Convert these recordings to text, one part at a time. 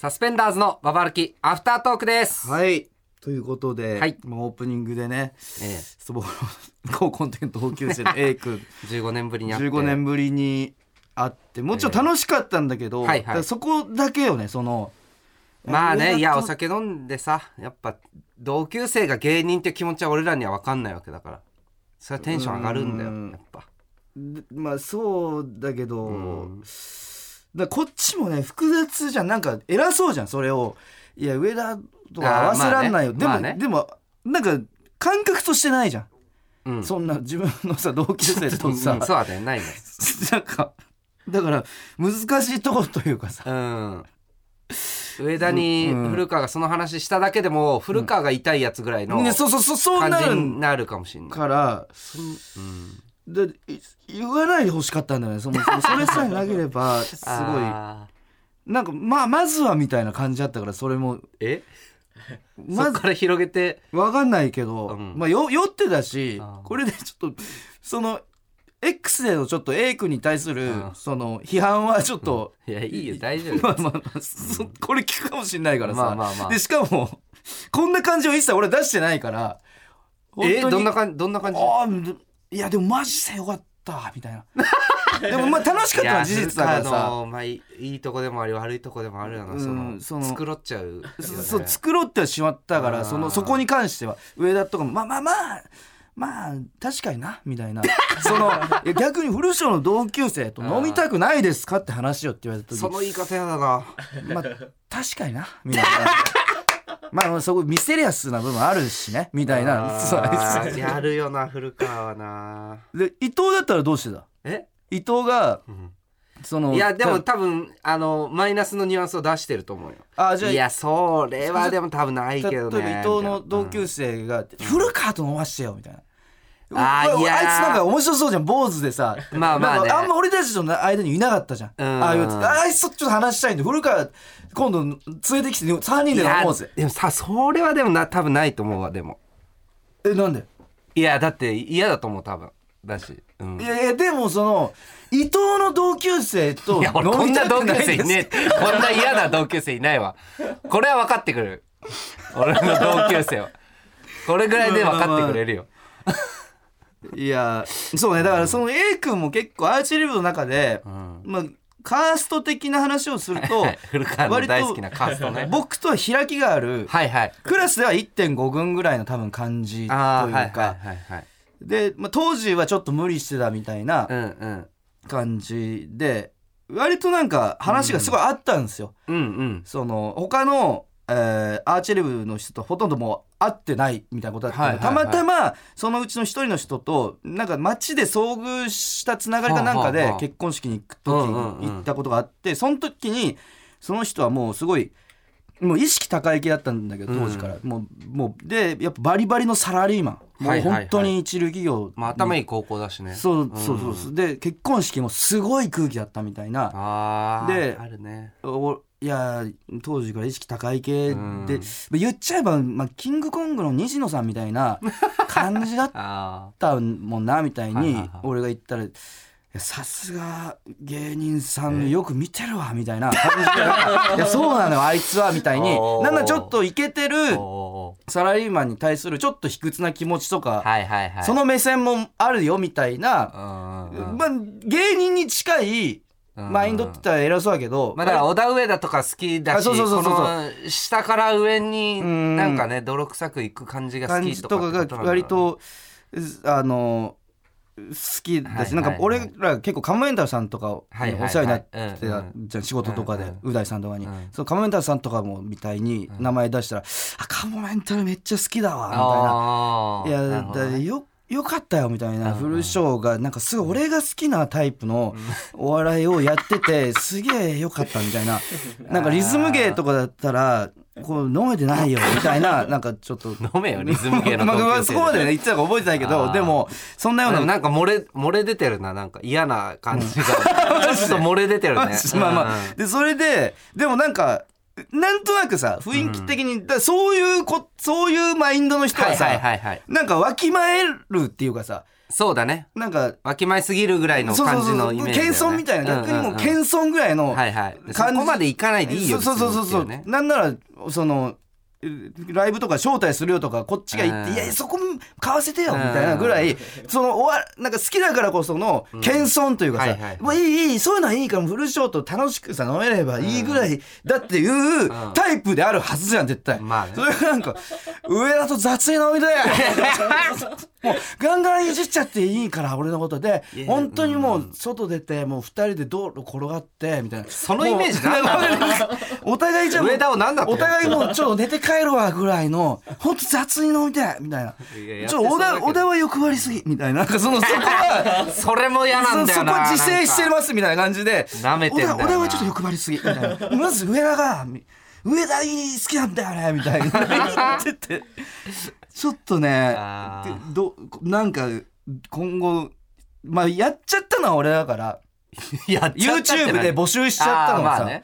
サスペンダーズのババ歩きアフタートークです。はい。ということで、はい。まあオープニングでねえそぼろ高校の時の同級生の A 君。え、15年ぶりに会って。15年ぶりに会って。もちろん楽しかったんだけど、ええはい。はいそこだけよねその。まあね、いや、おさ酒飲んでさ、やっぱ同級生が芸人って気持ちは俺らには分かんないわけだから。それはテンション上がるんだようん、やっぱ。まあそうだけど、うんだこっちもね複雑じゃん。なんか偉そうじゃんそれを。いや上田とか合わせらんないよ、あーまあね。でも、まあね。でもなんか感覚としてないじゃん、うん。そんな自分のさ同級生とさ、うんそうだね、ないね。なんかだから難しいところというかさ。うん。上田にうん。古川がその話しただけでも、古川が痛いやつぐらいのね、そうそうそうそう感じなるになるかもしれない。からうんでい言わないでほしかったんだよね。そもそもそれさえなければすごい。なんかまあまずはみたいな感じだったからそれも。え？まずから広げて？わかんないけど、うん。まあよ酔ってたしこれでちょっとその X でのちょっと A 君に対するうん。その批判はちょっと、いやいいよ大丈夫。まあまあまあ、そこれ聞くかもしんないからさ、まあまあまあ。でしかもこんな感じを一切俺出してないからえ？どんな感感じどんな感じ？いやでもマジでよかったみたいな。でもまあ楽しかったのは事実だからさ。のまあいいとこでもあり悪いとこでもあるよな、うんその繕っちゃうよね、そう作ろうってはしまったからそのそこに関しては上田とかもまあまあまあまあ確かになみたいな。その逆に古庄の同級生と飲みたくないですかって話をって言われた時。その言い方やだな。まあ確かになみたいな まあまあそこミステリアスな部分あるしねみたいな。そうやるよな古川はな。で伊藤だったらどうしてた？え、伊藤がうん。そのいやでもた多分あのマイナスのニュアンスを出してると思うよ。あじゃあいやそれはでも多分ないけどね。伊藤の同級生が「古川と飲ましてよ」みたいな。あーいやー。あいつなんか面白そうじゃん坊主でさ。まあまあね。あんま俺たちとの間にいなかったじゃんうん。ああいうあいつとちょっと話したいんで古川今度連れてきて3人で飲もうぜ。でもさそれはでもな多分ないと思うわでも。えなんで？いやだって嫌だと思う多分。だし、うん。いやいやでもその伊藤の同級生といや俺こんな同級生いねえ。こんな嫌な同級生いないわ。これは分かってくる。俺の同級生は。これぐらいで分かってくれるよいやそうね。だからその A 君も結構アーチェリブの中で、ん。まあカースト的な話をすると 古川の大好きなカーストね。僕とは開きがあるクラスでは1.5軍ぐらいの多分感じというか、で、まあ、当時はちょっと無理してたみたいな感じで割となんか話がすごいあったんですよ。その他の、えーアーチェリブの人とほとんどもう会ってないみたいなことだったんで、はいはいはい。たまたまそのうちの一人の人となんか街で遭遇したつながりかなんかで結婚式に行く時うんうんうんに行ったことがあってその時にその人はもうすごいもう意識高い系だったんだけど当時から、もうもうでやっぱバリバリのサラリーマン。もはいうはいはい。本当に一流企業まあ頭いい高校だしね。そうそうそうそう。で結婚式もすごい空気だったみたいな。ああであるね。おいや当時から意識高い系でうん。言っちゃえば、まあ、キングコングの西野さんみたいな感じだっあたもんなみたいに俺が言ったらさすが芸人さんよく見てるわみたいな。感じでいやそうなのよあいつはみたいに。なんだちょっとイケてあるサラリーマンに対するちょっと卑屈な気持ちとか、はいはいはい。その目線もあるよみたいな、まあ、芸人に近いマインドって言ったら偉そうだけど、まあだから、小田上田とか好きだし、あそうそうそうそう。この下から上にん。なんかね、泥臭くいく感じが好感きとかじとかが割とあの好きだし、なんか俺ら結構カモメンタルさんとかお世話になってうんたうんじゃん仕事とかでう大さんとかに、うん。そのカモメンタルさんとかもみたいに名前出したら「あカモメンタルめっちゃ好きだわ」みたいな「いやなるほどね。だよよかったよ」みたいな。うん古章がなんかすごい俺が好きなタイプのお笑いをやってて すげえよかったみたいな。なんかリズム芸とかだったらこう飲めてないよみたいな なんかちょっと。飲めよ、リズム系のまあそこまでね。言ってたか覚えてないけどでもそんなようななんか漏れ、漏れ出てるな、なんか嫌な感じが。ちょっと漏れ出てるね。まあまあ。でそれででもなんかなんとなくさ雰囲気的に、だそういうこそういうマインドの人はさ、はいはいはいはい。なんかわきまえるっていうかさそうだね。なんかわきまえすぎるぐらいのそうそう感じそうのイメージだよ、ね、謙遜みたいな逆にもううんうんうん。謙遜ぐらいのはいはい。そこまでいかないでいいよそうそうそうそう、別にっていね。なんならそのうライブとか招待するよとかこっちが言って「うん。いやそこ買わせてよ」みたいなぐらい そのおわなんか好きだからこその謙遜というかさはいはい「もういいいいそういうのはいいからフルショート楽しくさ飲めればいいぐらいだ」っていうタイプであるはずじゃん絶対。まあね。それがなんか上だと雑に飲みだよ もうガンガンいじっちゃっていいから俺のことで本当にもう外出てもう二人で道路転がってみたいな。そのイメージなんなの お互いじゃもう上田を何だってお互いもうちょっと寝て帰るわぐらいのほんと雑に飲みたいみたいな。いややってちょっとは欲張りすぎみたいな。なんかそのそこは それも嫌なんだそそこよな自制してますみたいな感じで。舐めてんだはちょっと欲張りすぎみたいな。まず上田が上田好きなんだよねみたいな。言っててちょっとねどなんか今後まあやっちゃったのは俺だから。やっちゃった YouTube で募集しちゃったのがまあね。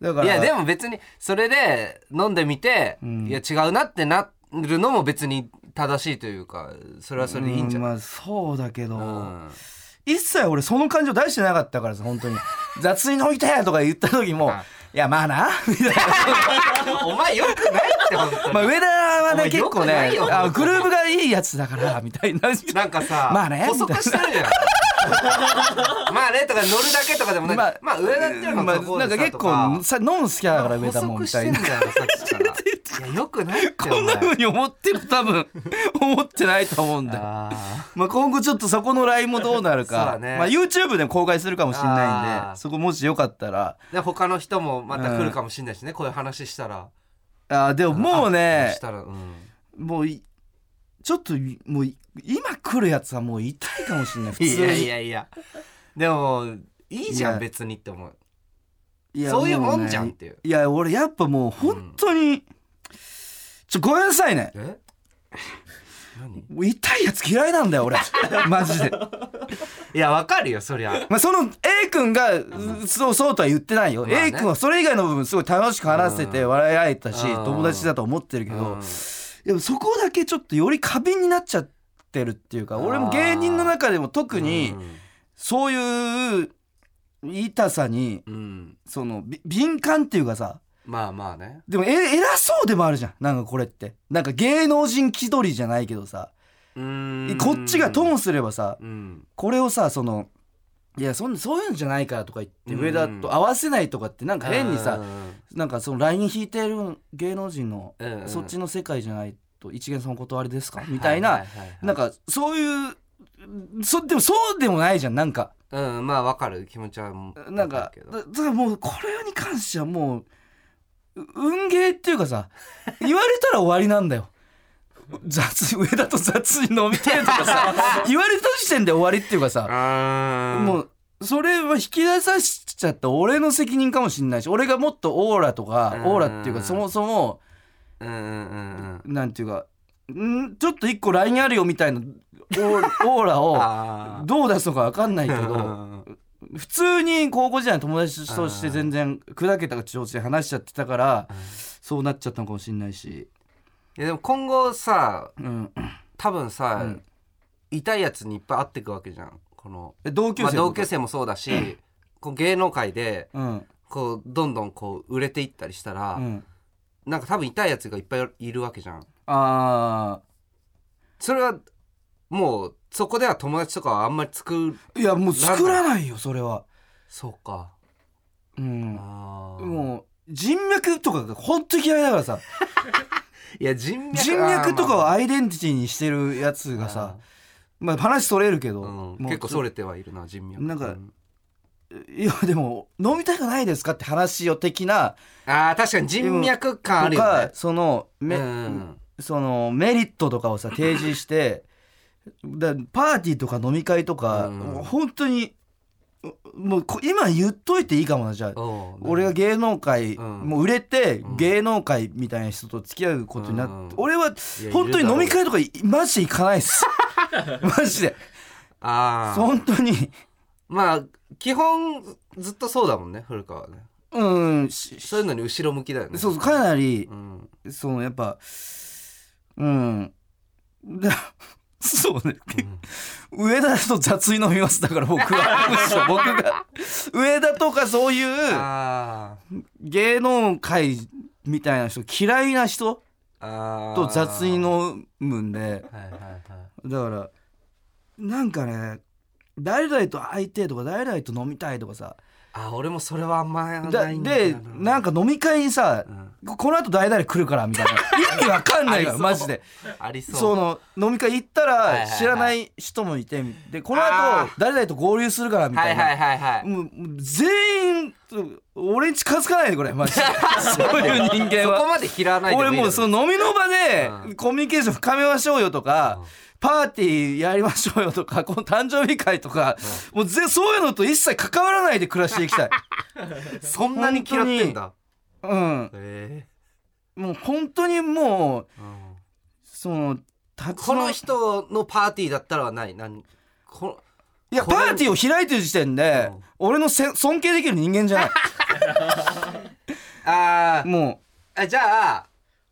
だから。いやでも別にそれで飲んでみて、ん。いや違うなってなるのも別に正しいというかそれはそれでいいんじゃない、うまあそうだけど、うん。一切俺その感情出してなかったからさ本当に。雑に飲みたいとか言った時もはい。いやまあな。みたいなお前よくないってまあ上田はね結構ねあグルーブがいいやつだから みたいな。なんかさ、まあね。補足してるじゃん。まあねとか乗るだけとかでもない、まあ、上田っていうのまあはそこなんか結構さ飲む好きだから上田も補足みたいな。いやよくないこんなお前。風に思ってる多分。思ってないと思うんだまあ今後ちょっとそこのラインもどうなるか、だね。まあ YouTube でも公開するかもしれないんでそこもしよかったら。他の人もまた来るかもしれないしね、こういう話したらあーでももうあねしたらうん。もういちょっといもうい今来るやつはもう痛いかもしれない普通にいやいやいや。でもいいじゃん別にって思う。いやそういうもんねじゃんっていう。いや俺やっぱもう本当に、ちょごめんなさいね。え？何もう痛いやつ嫌いなんだよ俺。マジで、いやわかるよそりゃ。まあ、その A 君が、そうそうとは言ってないよ、まあね。A 君はそれ以外の部分すごい楽しく話せて笑い合えたし、うん。友達だと思ってるけど、うん。でもそこだけちょっとより過敏になっちゃってるっていうか俺も芸人の中でも特にそういう痛さにうんうん。そのび敏感っていうかさまあまあね。でもえ偉そうでもあるじゃん。なんかこれって。なんか芸能人気取りじゃないけどさ。うーん。こっちがトーンすればさうん。これをさそのいやそんそういうんじゃないからとか言ってうん。上田と合わせないとかってなんか変にさうん。なんかその LINE 引いてる芸能人のうんうん。そっちの世界じゃないと一元さんお断りですか？みたいなはいはいなんかそういうそでもそうでもないじゃんなんか。うんまあわかる。気持ちはなんかだだからもうこれに関してはもうう運ゲーっていうかさ言われたら終わりなんだよ。雑上だと雑に飲みたいとかさ 言われた時点で終わりっていうかさもうそれは引き出さしちゃった俺の責任かもしんないし俺がもっとオーラとかうん。オーラっていうかそもそもなんていうかんちょっと一個 LINE あるよみたいなオーラをどう出すのか分かんないけどうん普通に高校時代の友達として全然砕けた調子で話しちゃってたからそうなっちゃったのかもしれないし、いやでも今後さうん、多分さ、うん。痛いやつにいっぱい会ってくわけじゃん。この、え同級まあ、生同級生もそうだし、こう芸能界でうん。こうどんどんこう売れていったりしたら、うん。なんか多分痛いやつがいっぱいいるわけじゃん。あそれはもうそこでは友達とかはあんまり作るーい。やもう作らないよそれは。そうか。うん。もう人脈とかが本当に嫌いだからさ。いや人脈人脈とかをあアイデンティティにしてるやつーがさまあ話それるけど、まあうん結構それてはいるな人脈。なんかうん。いやでも飲みたくないですかって話よ的なあー確かに人脈感あるよね。そのめ、うん。そのメリットとかをさ提示してだパーティーとか飲み会とか、うん。もう本当にうもうこ今言っといていいかもなじゃあ。俺が芸能界、うん。もう売れてうん。芸能界みたいな人と付き合うことになって、うん。俺は本当に飲み会とかいマジで行かないです。マジで。ああ本当に。まあ基本ずっとそうだもんね古川はね。うん。しそういうのに後ろ向きだよね。そうそうかなりうん。そのやっぱうん。だそうね、上田と雑に飲みます。だから僕は。むしろ僕が。上田とかそういうあ芸能界みたいな人嫌いな人と雑に飲むんで。はいはいはい。だからなんかね誰々と会いてえとか誰々と飲みたいとかさ。あ俺もそれはあんまだないんだでよな。んか飲み会にさ、ここの後誰々来るからみたいな。意味わかんないからマジで。ありそう。その飲み会行ったはいはいはいら知らない人もいてでこの後誰々と合流するからみたいな、はいはいはいはい。もう全員俺に近づかないでこれマジでそういう人間はそこまで嫌わない俺もうその飲みの場でうんコミュニケーション深めましょうよとか、パーティーやりましょうよとか この誕生日会とか、もうぜそういうのと一切関わらないで暮らしていきたい。そんなに嫌ってんだ。うん。へもう本当にもうえうんそのこの人のパーティーだったらはない？なんこいやパーティーを開いてる時点で、うん。俺のせ尊敬できる人間じゃない。あー。もあじゃあ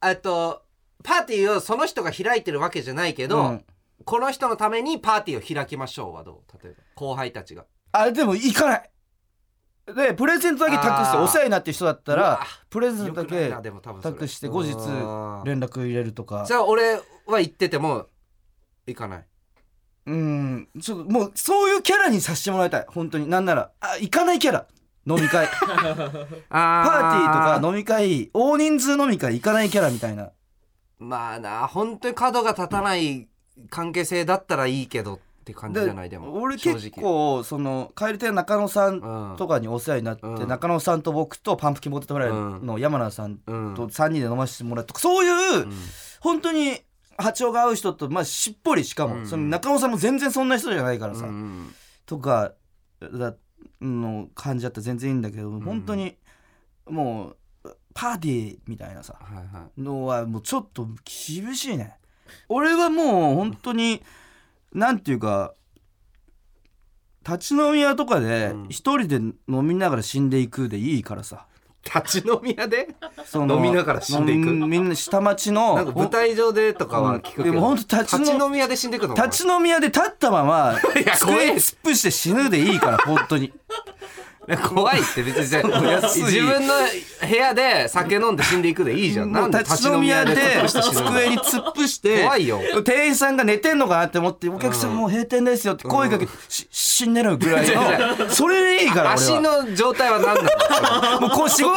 えっとパーティーをその人が開いてるわけじゃないけう、ど、うんこの人のためにパーティーを開きましょうはどう？例えば後輩たちが。あれでも行かない。でプレゼントだけ託してお世話になってる人だったらプレゼントだけ託して後日うん連絡入れるとか。じゃあ俺は行ってても行かない？うんちょっともうそういうキャラにさせてもらいたい。本当に。なんならあ行かないキャラ。飲み会。パパー。ティーティーとか飲み会大人数飲み会行かないキャラみたいな。まあな本当に角が立たない関係性だったらいいけどって感じじゃない？でも俺正結構その帰り手中野さんうん。とかにお世話になって、うん。中野さんと僕とパンプキンポテトフライの山名さんうん。と3人で飲ませてもらってそういう、本当に波長が合う人と、まあ、しっぽりしかも、うん。その中野さんも全然そんな人じゃないからさ、うんとかだの感じだったら全然いいんだけど、本当にもうパーティーみたいなさはいはい。のはもうちょっと厳しいね俺はもう本当になんていうか立ち飲み屋とかでうん。一人で飲みながら死んでいくでいいからさ、立ち飲み屋で？そ飲みながら死んでいく？みみんな下町のなんか舞台上でとかは聞くけど、でもほんと立ち飲み屋で死んでいくの立ち飲み屋で立ったまま机に突っ伏して死ぬでいいから本当に怖いって別に 自分の部屋で酒飲んで死んでいくでいいじゃん。もうんなで立ち飲み屋で 机に突っ伏して怖いよ。店員さんが寝てんのかなって思ってお客さんもう閉店ですよって声かけて、し死んでるぐらいの。それでいいから俺足はの状態は何なのもうこう死後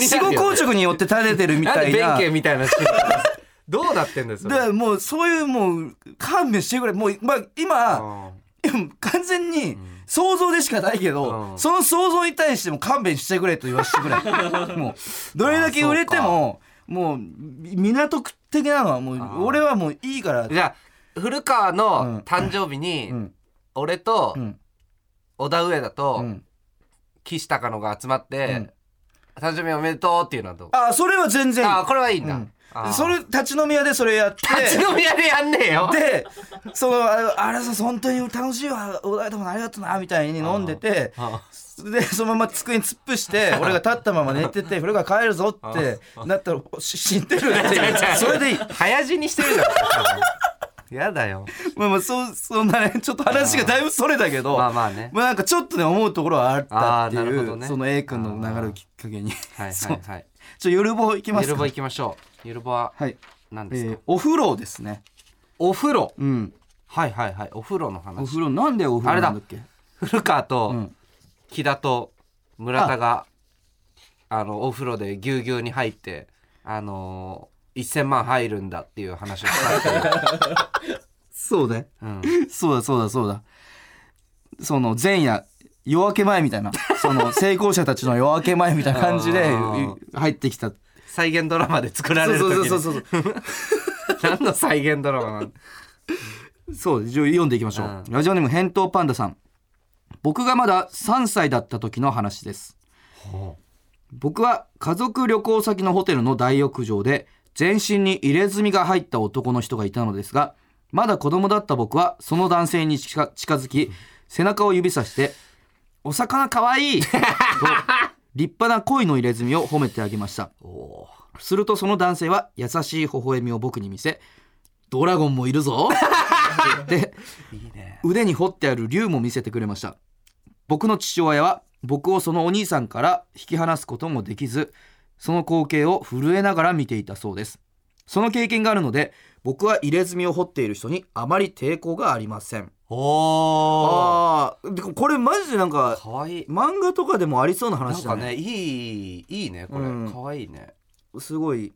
死後硬直によって垂れてるみなんたいな。で弁慶みたいなどうなってんですよ。でもうそういうもう勘弁してくれ。もう、まあ、今完全に想像でしかないけど、うん。その想像に対しても勘弁してくれと言わせてくれ。もうどれだけ売れてももう港区的なのはもう俺はもういいから。じゃあ古川うん。の誕生日に、うん。俺とうん。小田上田うとん。岸高野が集まって、うん。誕生日おめでとうっていうのはどう？あそれは全然いい。あこれはいいんだ、うんそれ立ち飲み屋でそれやって。立ち飲み屋でやんねえよ。でそのああれさ本当に楽しいわ。お台もありがとうなみたいに飲んでて。あでそのまま机に突っ伏して俺が立ったまま寝てて俺が帰るぞってなったらし死んでる。ってそれでいい。早死にしてるじゃんやだよ。まあまあそうそんなねちょっと話がだいぶそれだけどまあまあね。まあなんかちょっとね思うところはあったっていう、あーなるほどね。その A 君の流れをきっかけに。はいはいはい。ちょゆるぼいきますか。ゆるぼ行きましょう。ゆるぼははい、え何ですか、ーお風呂ですね。お風呂？うん。はいはいはい。お風呂のお話風呂なんでお風呂なんだっけ？古川とうん。木田と村田があのお風呂でぎゅうぎゅうに入ってあのー、1000万入るんだっていう話をしたっていう、そうね。うん、そうだそうだそうだ。その前夜夜明け前みたいな。その成功者たちの夜明け前みたいな感じで入ってきた。再現ドラマで作られる時に。そうそうそうそう 何の再現ドラマなのそうじゃあ読んでいきましょう、うん。ラジオネーム返答パンダさん。僕がまだ3歳だった時の話です。僕は家族旅行先のホテルの大浴場で全身に入れ墨が入った男の人がいたのですがまだ子供だった僕はその男性に近近づき背中を指さして「お魚かわいい!」と立派な鯉の入れ墨を褒めてあげました。おするとその男性は優しい微笑みを僕に見せ「ドラゴンもいるぞ」でいいね。腕に彫ってある竜も見せてくれました。僕の父親は僕をそのお兄さんから引き離すこともできずその光景を震えながら見ていたそうです。その経験があるので僕は入れ墨を彫っている人にあまり抵抗がありません。おああでこれマジでなんかかわい。い漫画とかでもありそうな話だね。かねいいいいねこれ。うん。かわいいね。すごい。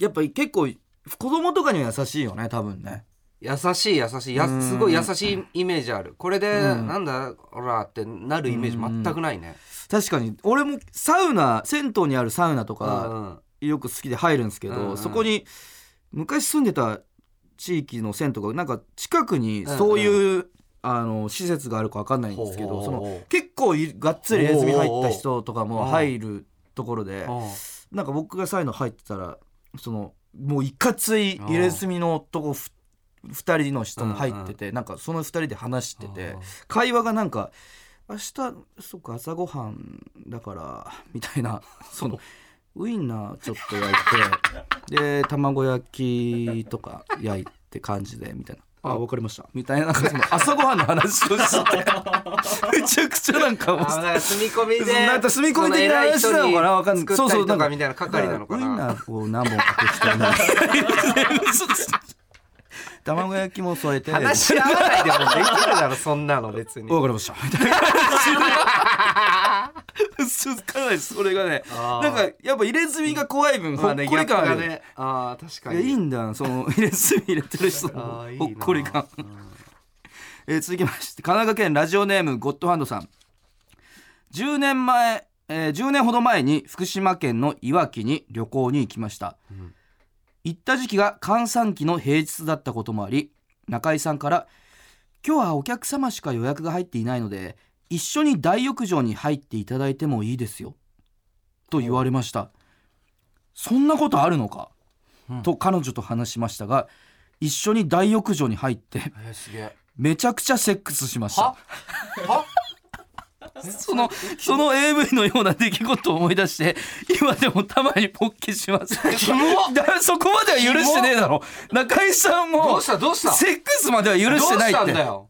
やっぱり結構子供とかには優しいよね多分ね。優しい優しい。やうん。すごい優しいイメージある。これでうん。なんだほらってなるイメージ全くないね確かに。俺もサウナ銭湯にあるサウナとうかん。よく好きで入るんですけど、うんうん。そこに昔住んでた地域の銭湯がなんか近くにそういう、あの施設があるか分かんないんですけどその結構いがっつり入れ墨入った人とかも入るところでうん。なんか僕がそういうの入ってたらそのもういかつい入れ墨の男ふ2人の人も入ってて、なんかその2人で話してて会話がなんか「明日そっか朝ごはんだから」みたいな そのウインナーちょっと焼いて で卵焼きとか焼いて感じでみたいな。あ分かりました。みたいななんかその 朝ごはんの話をしてめちゃくちゃなんかもう住み込みでなんか住み込み的な話なのかなわかんない。そうそうなんかみたいな係なのかウインナなーを何本かけて卵焼きも添えて。話し合わないでもできるだろそんなの別に。わかりました。かなりそれがねなんかやっぱ入れ墨が怖い分ほっこり感ある、ね。あー確かに。いやいいんだその 入れ墨入れてる人あのほっこり感。えー続きまして神奈川県ラジオネームゴッドハンドさん。10年前、えー10年ほど前に福島県のいわきに旅行に行きました、ん行った時期が閑散期の平日だったこともあり中井さんから「今日はお客様しか予約が入っていないので一緒に大浴場に入っていただいてもいいですよ」と言われましたそんなことあるのか、うん。と彼女と話しましたが一緒に大浴場に入ってめちゃくちゃセックスしましたそのその AV のような出来事を思い出して今でもたまにポッケします。そこまでは許してねえだろ。中井さんどもうした？どうした？セックスまでは許してないって。んだよ。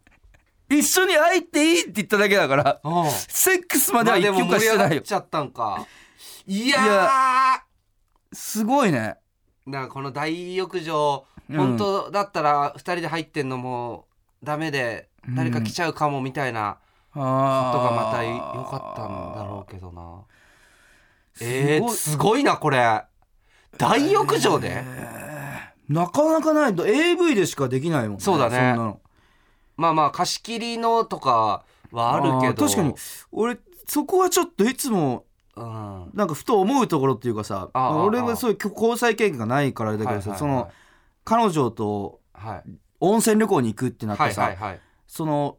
一緒に入っていいって言っただけだからうん。セックスまでは一曲は盛り上がしてないよ。っちゃったんか。いやすごいね。だからこの大浴場、うん。本当だったら2人で入ってんのもダメで誰か来ちゃうかもみたいなとがー。また良かったんだろうけどなえー、すごいなこれ。大浴場で、なかなかない。と AV でしかできないもんねそうだね。んなの。まあまあ貸し切りのとかはあるけど。ー確かに。俺そこはちょっといつもうん。なんかふと思うところっていうかさ俺はそういう交際経験がないからだけどさ、はいその彼女とはい。温泉旅行に行くってなっはいてさ、その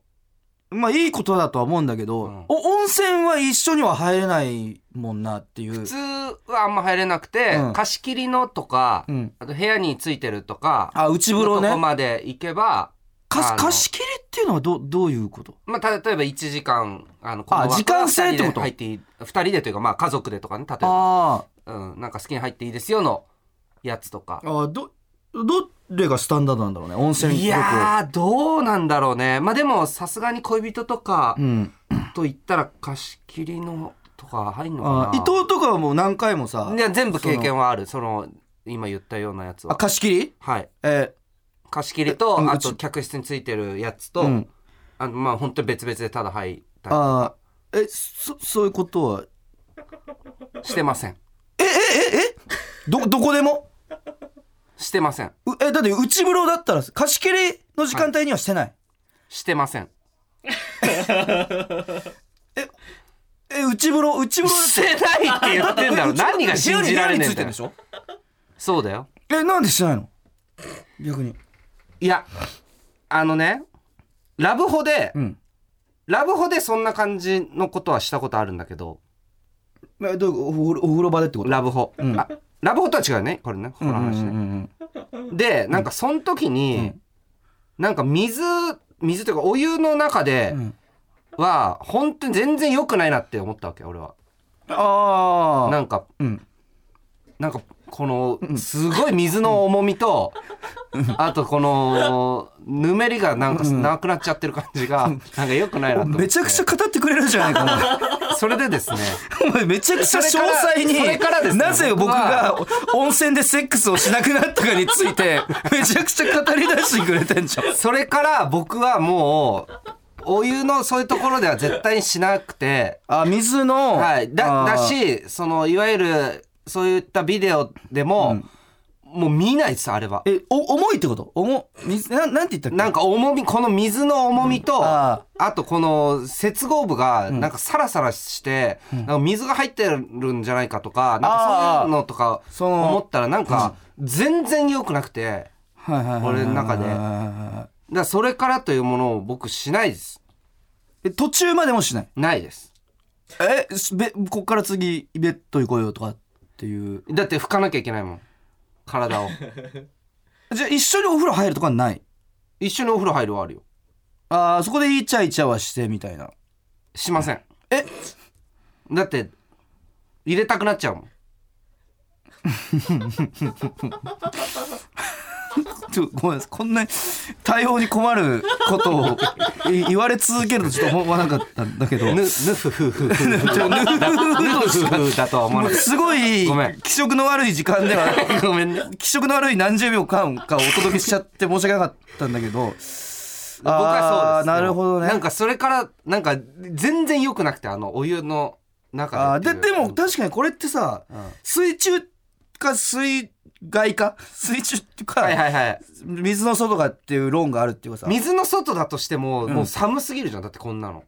まあいいことだとは思うんだけど、うん。お温泉は一緒には入れないもんなっていう。普通はあんま入れなくて、うん。貸し切りのとか、うん、あと部屋についてるとかあ内風呂のとこねまで行けば貸あの貸し切りっていうのはどどういうこと？まあ、た例えば1時間あのこの枠は時間制ってこと？2人で入っていい2人でというかまあ家族でとかね例えば、あうん、なんか好きに入っていいですよのやつとか。ーあどどれがスタンダードなんだろうね？温泉いやーどうなんだろうね。まあでもさすがに恋人とかうん、と言ったら貸し切りのとか入んのかな。あ伊藤とかはもう何回もさいや全部経験はある。その今言ったようなやつあは貸し切り？はい。え貸し切りとうんあと客室についてるやつと、うん。あのまあ本当に別々でただ入ったり。あーえそそういうことは？してません。どどこでも？してません。うえだって内風呂だったら貸し切りの時間帯にはしてない、してません。え内風呂内風呂してないって言ってんだろ。何が信じられねえんだよ。そうだよ。えなんでしてないの？逆に。いやあのねラブホで、うん。ラブホでそんな感じのことはしたことあるんだけど。えどういうお風呂お風呂場でってこと？ラブホ、うん。あラブホとは違うね。これね。この話ね、でなんかその時に、うん。なんか水水というかお湯の中でうん。は本当に全然良くないなって思ったわけ俺は。ああなんかうん。なんかこのすごい水の重みとあとこのぬめりがなんかなくなっちゃってる感じがなんか良くないなと思って。めちゃくちゃ語ってくれるじゃないか。お前それでですね。お前めちゃくちゃ詳細にそれからですねなぜ僕が温泉でセックスをしなくなったかについてめちゃくちゃ語り出してくれてんじゃん。それから僕はもうお湯のそういうところでは絶対にしなくて。あ水の、はい、だだしそのいわゆるそういったビデオでも、もう見ないですあれは。えお重いってこと？重水ななんて言ったっけ？なんか重みこの水の重みと、ああとこの接合部がなんかサラサラして、なんか水が入ってるんじゃないかとかなんかそういうのとか思ったらなんか全然良くなくて俺の中で。だからそれからというものを僕しないです。え途中までもしない？ないです。えすべこっから次ベッド行こうよとかっていう。だって拭かなきゃいけないもん。体を。じゃあ一緒にお風呂入るとかはない？一緒にお風呂入るはあるよ。あーそこでイチャイチャはしてみたいな。しません。え？だって入れたくなっちゃうもん ちょごめんなさい。こんなに対応に困ることをい言われ続けるとちょっと思わなかったんだけど。ぬぬふふふふ。ふぬふふだとは思わなかっすごいごめん。気色の悪い時間ではた ごめんね。気色の悪い何十秒間かお届けしちゃって申し訳なかったんだけど。僕はそうですなるほどね。なんかそれからなんか全然良くなくてあのお湯の中あでっていう。ーででも確かにこれってさ、水中か水外か水中っていうか、はいはいはい。水の外かっていう論があるっていうかさ。水の外だとしても、もう寒すぎるじゃんだってこんなの。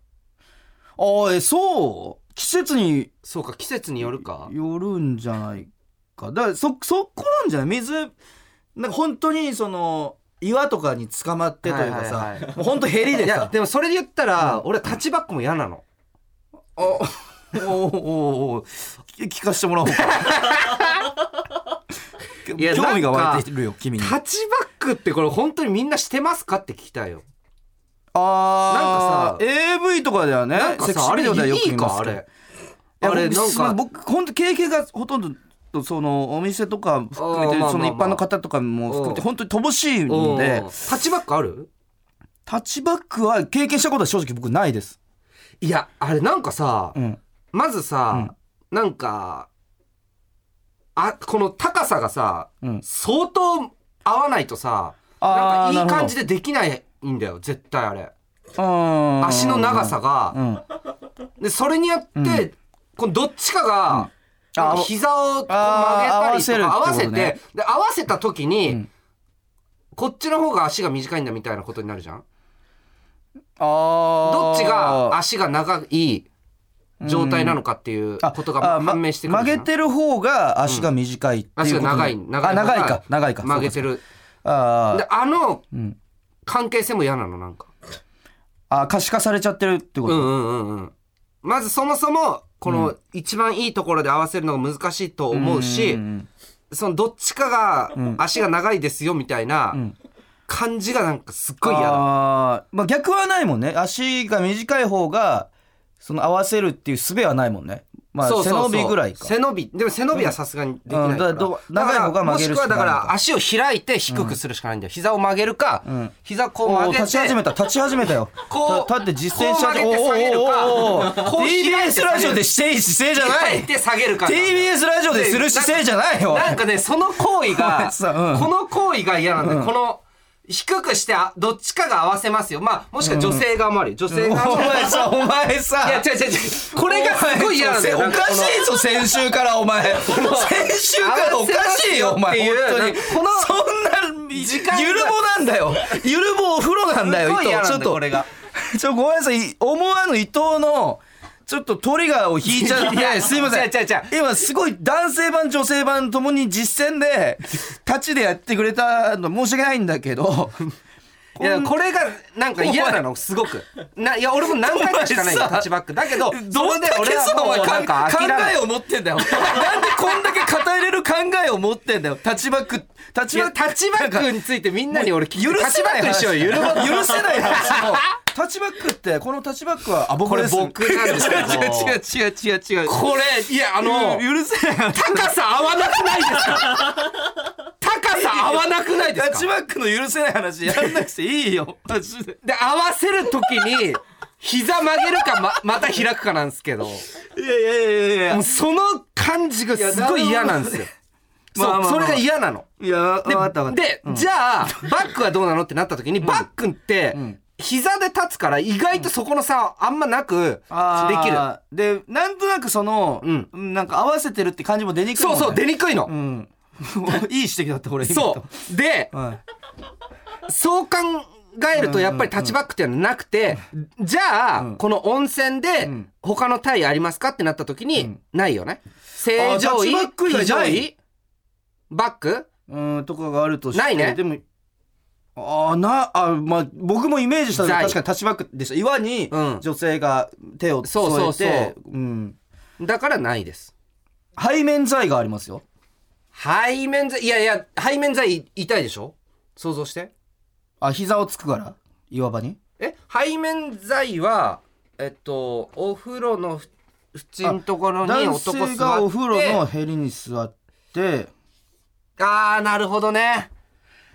あーえそう？季節に。そうか季節によるか。よるんじゃないか。だからそそこなんじゃない？水なんか本当にその岩とかに捕まってというかさ、はいはいはい。もう本当ヘリでいやさでもそれで言ったら、俺タッチバックも嫌なの。おおおおお聞聞かせてもらおうか 興味が湧いてるよ君に。タッチバックってこれ本当にみんなしてますかって聞きたいよ。あー。なんか AV とかではね。なんかさあれではよくい見ますあれ。あれなんか僕本当経験がほとんどそのお店とか含めてその一般の方とかも含めてうん本当に乏しいうん。んでタッチバックある？タッチバックは経験したことは正直僕ないです。いやあれなんかさ、うん。まずさ、なんかあこの高さがさ、うん。相当合わないとさなんかいい感じでできないんだよ絶対あれ。うん足の長さが、うん。でそれによって、このどっちかが、膝をこう曲げたりとか合合わせてで合わせた時に、ん。こっちの方が足が短いんだみたいなことになるじゃん？あどっちがあ足が長い状態なのかっていうことがま判明してくるじゃん曲げてる方が足が短いっていうこと足が長い。ね長いあ長い。か長いか。曲げてる。あであのん。関係性も嫌なのなんか。あ可視化されちゃってるってこと、うんうんうんうん。まずそもそもこの一番いいところで合わせるのが難しいと思うし、んそのどっちかが足が長いですよみたいな感じがなんかすっごい嫌だ。あー。まあ逆はないもんね。足が短い方がその合わせるっていう術はないもんね。まあ背そうそうそう。伸びぐらいか。背伸び。でも背伸びはさすがにできないから,、うん長い方が曲げるしかないもしくはだから足を開いて低くするしかないんだよ、膝を曲げるか、膝こうおー曲げて立ち始めた立ち始めたよ。こうた立って実践し始めこう曲げて下げるか。おーおーおー。こう開いて TBS ラジオでしていい姿勢じゃない。開いて下げるか。TBS ラジオでする姿勢じゃないよ。なんかねその行為おが、この行為が嫌なんだよ、この低くしてあどっちかが合わせますよ。まあもしくは女性側もあるよ。女性側もお前さお前さいや違う違う違う。これがすごい嫌なんだよ。おかしいぞ先週からお前。先週からおかしいよお前。本当に。このそんな時間がゆるぼなんだよ。ゆるぼお風呂なんだよ伊藤。ちょっとこれが。ちょごめんなさい。思わぬ伊藤のちょっとトリガーを引いちゃっ いやてすいません。今すごい男性版女性版ともに実践で立ちでやってくれたの申し訳ないんだけど。いやこれがなんか嫌なのすごく。ないや俺も何回かしかないよタッチバック。だけどそどれで俺はもうなんか考えを持ってんだよ。なんでこんだけ語れる考えを持ってんだよタッチバック。タッチバック。タッチバックについてみんなに俺聞いて。許せないバックにしようよ。許せない話もタッチバックってこのタッチバックはあ僕 これです。僕なんですけど。違う違う違う違う違う。これいやあの許せな。い話高さ合わなくないですか？高さ合わなくないでタッチすかバックの許せない話やんなくていいよ。マジで。で合わせる時に膝曲げるかままた開くかなんですけど。いやいやいやいやもうその感じがすごい嫌なんですよ。まあまあまあそうそれが嫌なの。いや分でかった分かった。で、じゃあバックはどうなのってなった時に、バックってん膝で立つから意外とそこの差あんまなくできる、でなんとなくその、うん。なんか合わせてるって感じも出にくいね。そうそう出にくいの、うん。いい指摘だった俺。今そう。でう、はい、そう考えるとやっぱりタッチバックっていうのはなくて、じゃあ、うん。この温泉でん。他のタイありますかってなった時に、ん。ないよね。正常位常位？バック？うんとかがあるとしてないね。でもあーなあまあ僕もイメージしたのは在。確かにタッチバックでした。岩にうん。女性が手を添えて、そうそうそう。うん、だからないです。背面剤がありますよ。背面剤？いやいや背面剤痛いでしょ？想像して。あ膝をつくから岩場に。え？背面剤はえっとお風呂のふ縁のところに男がお風呂のヘリに座って。あーなるほどね。うん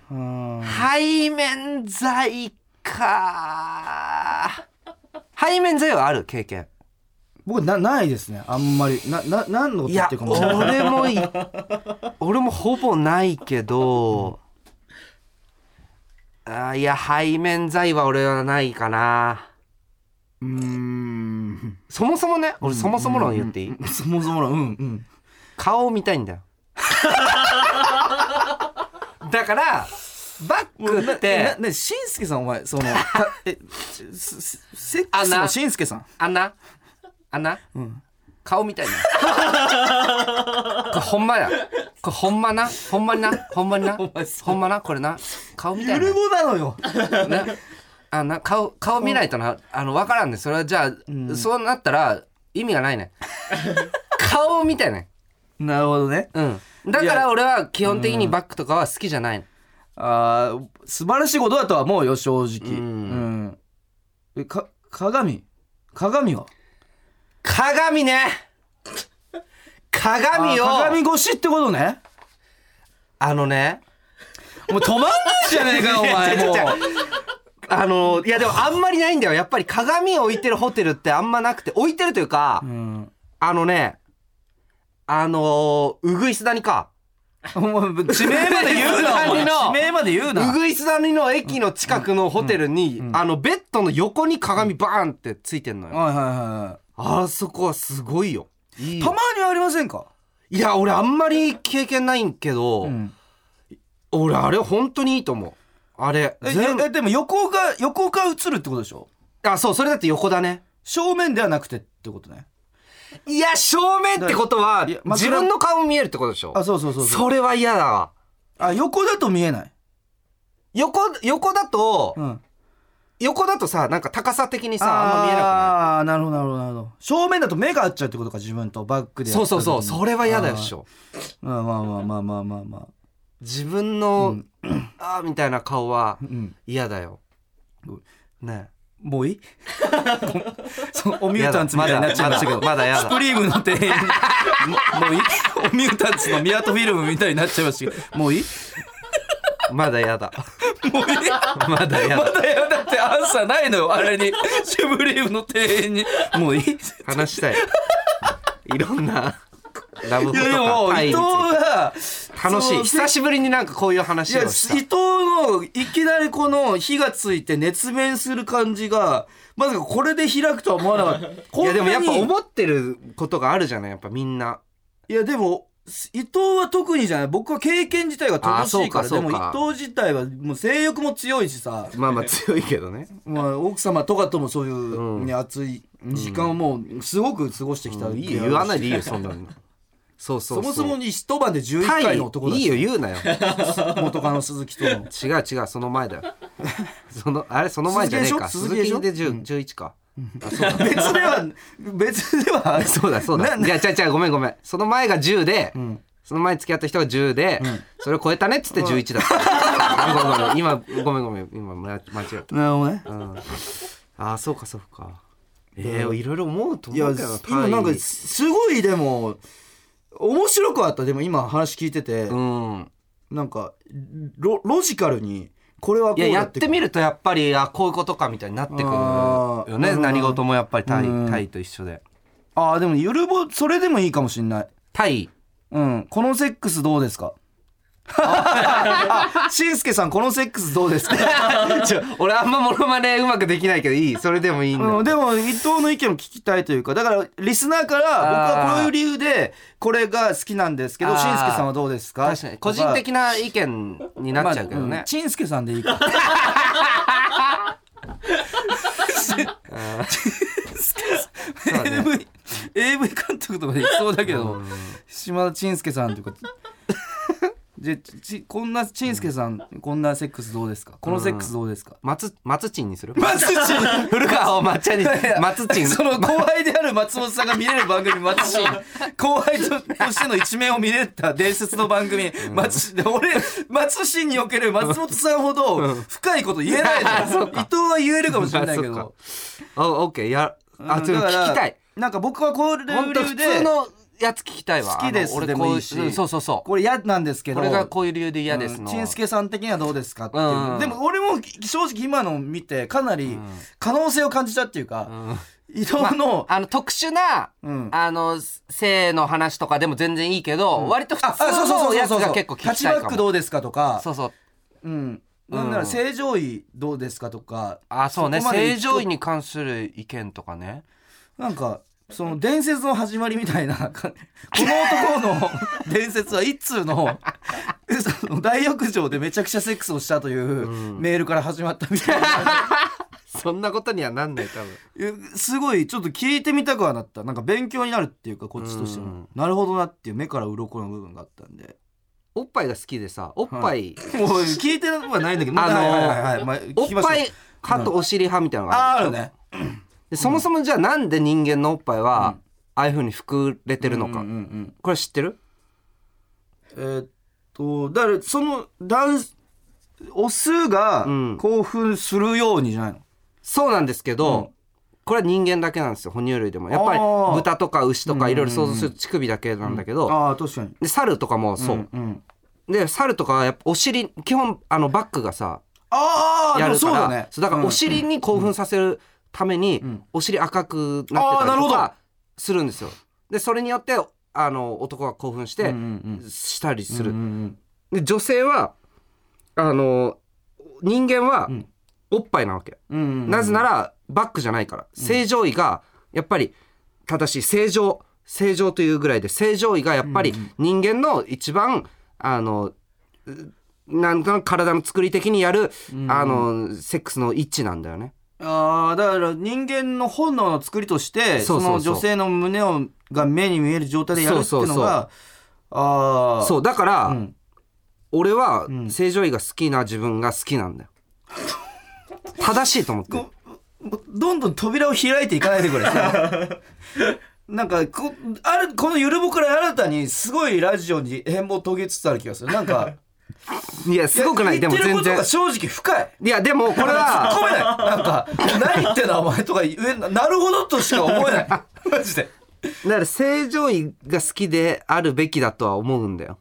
背面剤か。背面剤はある経験。僕なないですね。あんまり。なな何のこと言ってるかもわかんない。俺もい俺もほぼないけど、あーいや背面剤は俺はないかな。うーん。そもそもね俺そもそも論言っていい、そもそものうん。うん。顔を見たいんだよだからバックっなてなしんすけさんお前そのたえセックスのしんすけさん？あんなあんな、ん。顔みたいな。これほんまや。これほんまな？ほんまにな？ほんまにな？ほんまな？これな？顔みたいな。ゆるぼなのよ。な？あな？顔顔見ないとな。あの分からんねそれはじゃあ、そうなったら意味がないね顔みたいねなるほどね。うんだから俺は基本的にバックとかは好きじゃないの。あー素晴らしいことだとは思うよ正直。ううん。んえか鏡？鏡は？鏡ね。鏡を。あ鏡越しってことね？あのね。もう止まんないじゃねえか よお前もう。あのいやでもあんまりないんだよ。やっぱり鏡を置いてるホテルってあんまなくて。置いてるというか、うん。あのねあのうぐいす谷か。お前地名まで言うなお前。地名まで言ううなぐいす谷の駅の近くのホテルに、あのベッドの横に鏡バーンってついてんのよ、はいはいはあそこはすごいよ。いいたまにありませんか？いや俺あんまり経験ないんけど、うん。俺あれ本当にいいと思う。あれえ全部えでも横が横が映るってことでしょ？あそうそれだって横だね。正面ではなくてってことねいや正面ってことは自分の顔見えるってことでしょ？あそうそうそうそれは嫌だわ。あ横だと見えない。横横だと、うん。横だとさなんか高さ的にさあんま見えなくああーなるほどなるほどなるほど。正面だと目が合っちゃうってことか自分と。バックでないそうそうそう。それは嫌だでしょあまあまあまあまあまあまあ自分の、あーみたいな顔はうん。嫌だよ。うん。ねもういいそうおミュータンツみたいになっちゃいましたけど。まだやだ。スプリームの店員ももうい？いおミュータンツのミアトフィルムみたいになっちゃいましたけど。もうい？いまだやだ。もうい？いまだやだ。まだやだってアンサーないのよ。あれに。シュブリームの店員に。もうい？いい話したい。いろんなラブホとやでも伊藤が楽しい。久しぶりになんかこういう話をした。藤のいきなりこの火がついて熱弁する感じがまさかこれで開くとは思わなかった。いやでもやっぱ思ってることがあるじゃないやっぱみんな。いやでも伊藤は特にじゃない。僕は経験自体が乏しいから。でも伊藤自体はもう性欲も強いしさ、まあまあ強いけどね。まあ、奥様とかともそういう、熱い時間をもうすごく過ごしてきた、いいよ言わないでいいよそんなのそうそうそもそもに一晩で11タイ回の男だし。いいよ言うなよ。元カノ鈴木との。違う違うその前だよ。そのあれその前じゃねえか。鈴木で鈴木で鈴木10 11か。あそうだ。別では別では。そうだそうだ。ないや違う違うごめんごめん。その前が10で、ん。その前に付き合った人が10で、それを超えたねっつって11だった、ごめんごめん。今ごめんごめん。今間違えた、なるほどね。うん、ああそうかそうか。えー、いろいろ思うと思うけどな今なんかすごいでも面白くあったでも今話聞いてて、うん。なんかロロジカルにこれはこうだいややってみるとやっぱりあこういうことかみたいになってくるあーよね。うん。何事もやっぱりタイうん。タイと一緒で。ああでもゆるぼそれでもいいかもしんない。タイ。うん。このセックスどうですか？あ しんすけさんこのセックスどうですか？俺あんまモノマネうまくできないけどいい。それでもいいんだ、うん、でも伊藤の意見を聞きたいというかだからリスナーから僕はこういう理由でこれが好きなんですけどしんすけさんはどうですか？確かに。個人的な意見になっちゃうけどね、しんすけさんでいいか。そうだね。AV, AV 監督とかでいそうだけど、島田ち介さんとかでちこんなちんすけさんこんなセックスどうですか？このセックスどうですか、松松チンにする？松ち古川を抹茶に松チンその後輩である松本さんが見れる番組松新後輩としての一面を見れた伝説の番組。松で俺松新における松本さんほど深いこと言えないじゃん。伊藤は言えるかもしれないけど。あオッケーやあちょっとだから聞きたい。なんか僕はこういう理由で通のやつ聞きたいわ。好きです俺でもいいし。そうそうそう。これ嫌なんですけど。これがこういう理由で嫌ですの、ちん。すけさん的にはどうですかっていう、うん。でも俺も正直今の見てかなり可能性を感じたっていうか、伊藤の、あの特殊な、うん。あの性の話とかでも全然いいけど、割と普通のやつが結構聞タッチバックどうですかとか。そうそう。うん。なんなら正常位どうですかとか。あそうね。正常位に関する意見とかね。なんかその伝説の始まりみたいなこの男の伝説は一通のその大浴場でめちゃくちゃセックスをしたというメールから始まったみたいな、そんなことにはなんない多分。すごいちょっと聞いてみたくはなった。なんか勉強になるっていうかこっちとしても、うん。なるほどなっていう目から鱗の部分があったんで。おっぱいが好きでさおっぱい、もう聞いてはないんだけどあのーはいはいはいはい。まあおっぱい派とお尻派みたいなのがあるあーあるねでそもそもじゃあなんで人間のおっぱいは、ああいうふうに膨れてるのか、うんうんうんこれ知ってる？えーっとだからその男オスがうん。興奮するようにじゃないの、そうなんですけど、うん。これは人間だけなんですよ。哺乳類でも。やっぱりあー。豚とか牛とかいろいろ想像すると乳首だけなんだけど、ああ確かに。で猿とかもそう、んん。で猿とかはやっぱお尻基本あのバックがさああやるからそうだね。そうだからお尻に興奮させるために、お尻赤くなってたりとかするんですよ。でそれによってあの男が興奮してしたりする、で女性はあの人間はん。おっぱいなわけ、なぜならバックじゃないから。正常位がやっぱり正しい正常正常というぐらいで正常位がやっぱり人間の一番あのうなんか体の作り的にやる、あのセックスの位置なんだよね。ああだから人間の本能の作りとしてその女性の胸をが目に見える状態でやるっていうのがああそうだから、ん。俺は正常位が好きな自分が好きなんだよ。正しいと思って。る。どんどん扉を開いていかないでくれ。なんかこあるこのゆるぼから新たにすごいラジオに変貌を遂げつつある気がする。なんかいやすごくない。でも全然。正直深い。いやでもこれ突っは込めない。なんか何言ってんだお前とか言えななるほどとしか思えない。マジで。だから正常位が好きであるべきだとは思うんだよ。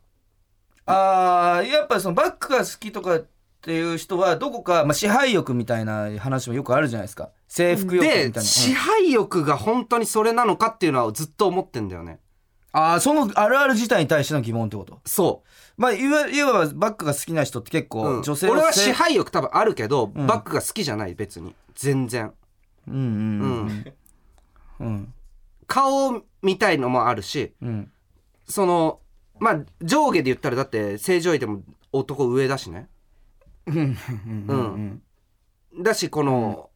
あーやっぱそのバックが好きとかっていう人はどこか、まあ、支配欲みたいな話もよくあるじゃないですか。征服欲みたいな、で支配欲が本当にそれなのかっていうのはずっと思ってんだよね。ああそのあるある自体に対しての疑問ってこと？そまあいわいわばバックが好きな人って結う。構、うん。女性俺はせ支配欲多分あるけど、バックが好きじゃない別に。全然。うんうんうんうん。顔みたいのもあるしうん。そのまあ上下で言ったらだって正常位でも男上だしね。うん。うん。だしこの、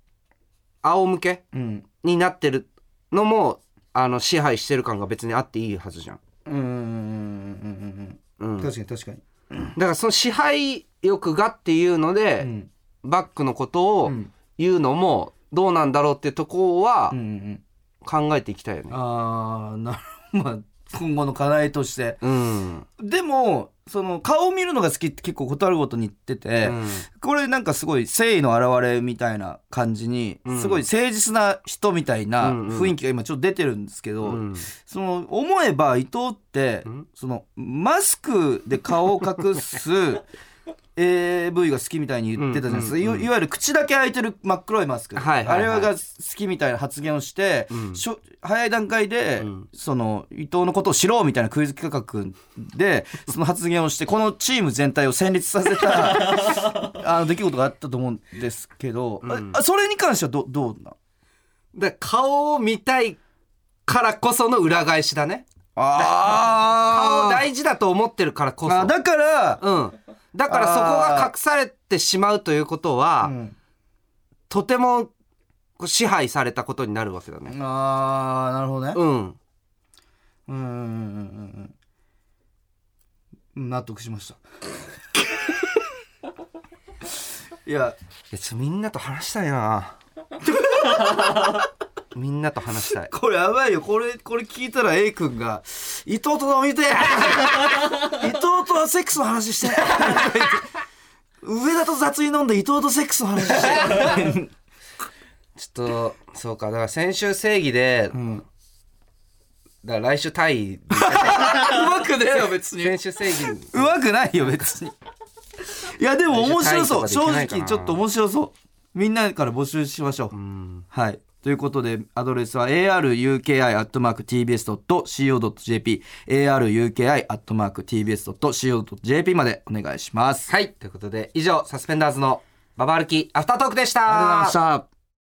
仰向けうん。になってるのもあの支配してる感が別にあっていいはずじゃん。うんうん。確かに確かに。だからその支配欲がっていうので、うん。バックのことをうん。言うのもどうなんだろうってとこはうんうん考えていきたいよね。ああなるまあ今後の課題として。うん。でもその顔を見るのが好きって結構断るごとに言ってて、うん。これなんかすごい誠意の表れみたいな感じに、うん。すごい誠実な人みたいなうんうん。雰囲気が今ちょっと出てるんですけど、うん。その思えば伊藤って、ん。そのマスクで顔を隠す AV が好きみたいに言ってたじゃないですか、うんうんうんいわゆる口だけ開いてる真っ黒いマスク、はいはいはい。あれが好きみたいな発言をして、うん。しょ早い段階で、うん。その伊藤のことを知ろうみたいなクイズ企画で その発言をしてこのチーム全体を戦慄させた あの出来事があったと思うんですけど、うん。あそれに関してはどどうなんだ顔を見たいからこその裏返しだね。あ顔大事だと思ってるからこそ。あだから、うん。だからそこが隠されてしまうということは、うんとても支配されたことになるわけだね。あーなるほどね。うん。うんうんうんうんうん納得しました。いやいやみんなと話したいな みんなと話したい。これやばいよ。これこれ聞いたら A 君が「伊藤と飲みて 伊藤とはセックスの話して」上田と雑に飲んで伊藤とセックスの話して。ちょっとそうか。だから先週正義で、うん。だから来週タイうまくねえよ別に。先週正義うまくないよ別に。いやでも面白そう。正直ちょっと面白そう。みんなから募集しましょう、うん。はいということでアドレスは aruki.tbs.co.jp aruki.tbs.co.jp までお願いします。はい。ということで以上サスペンダーズのババ歩きアフタートークでした。ありがとうございました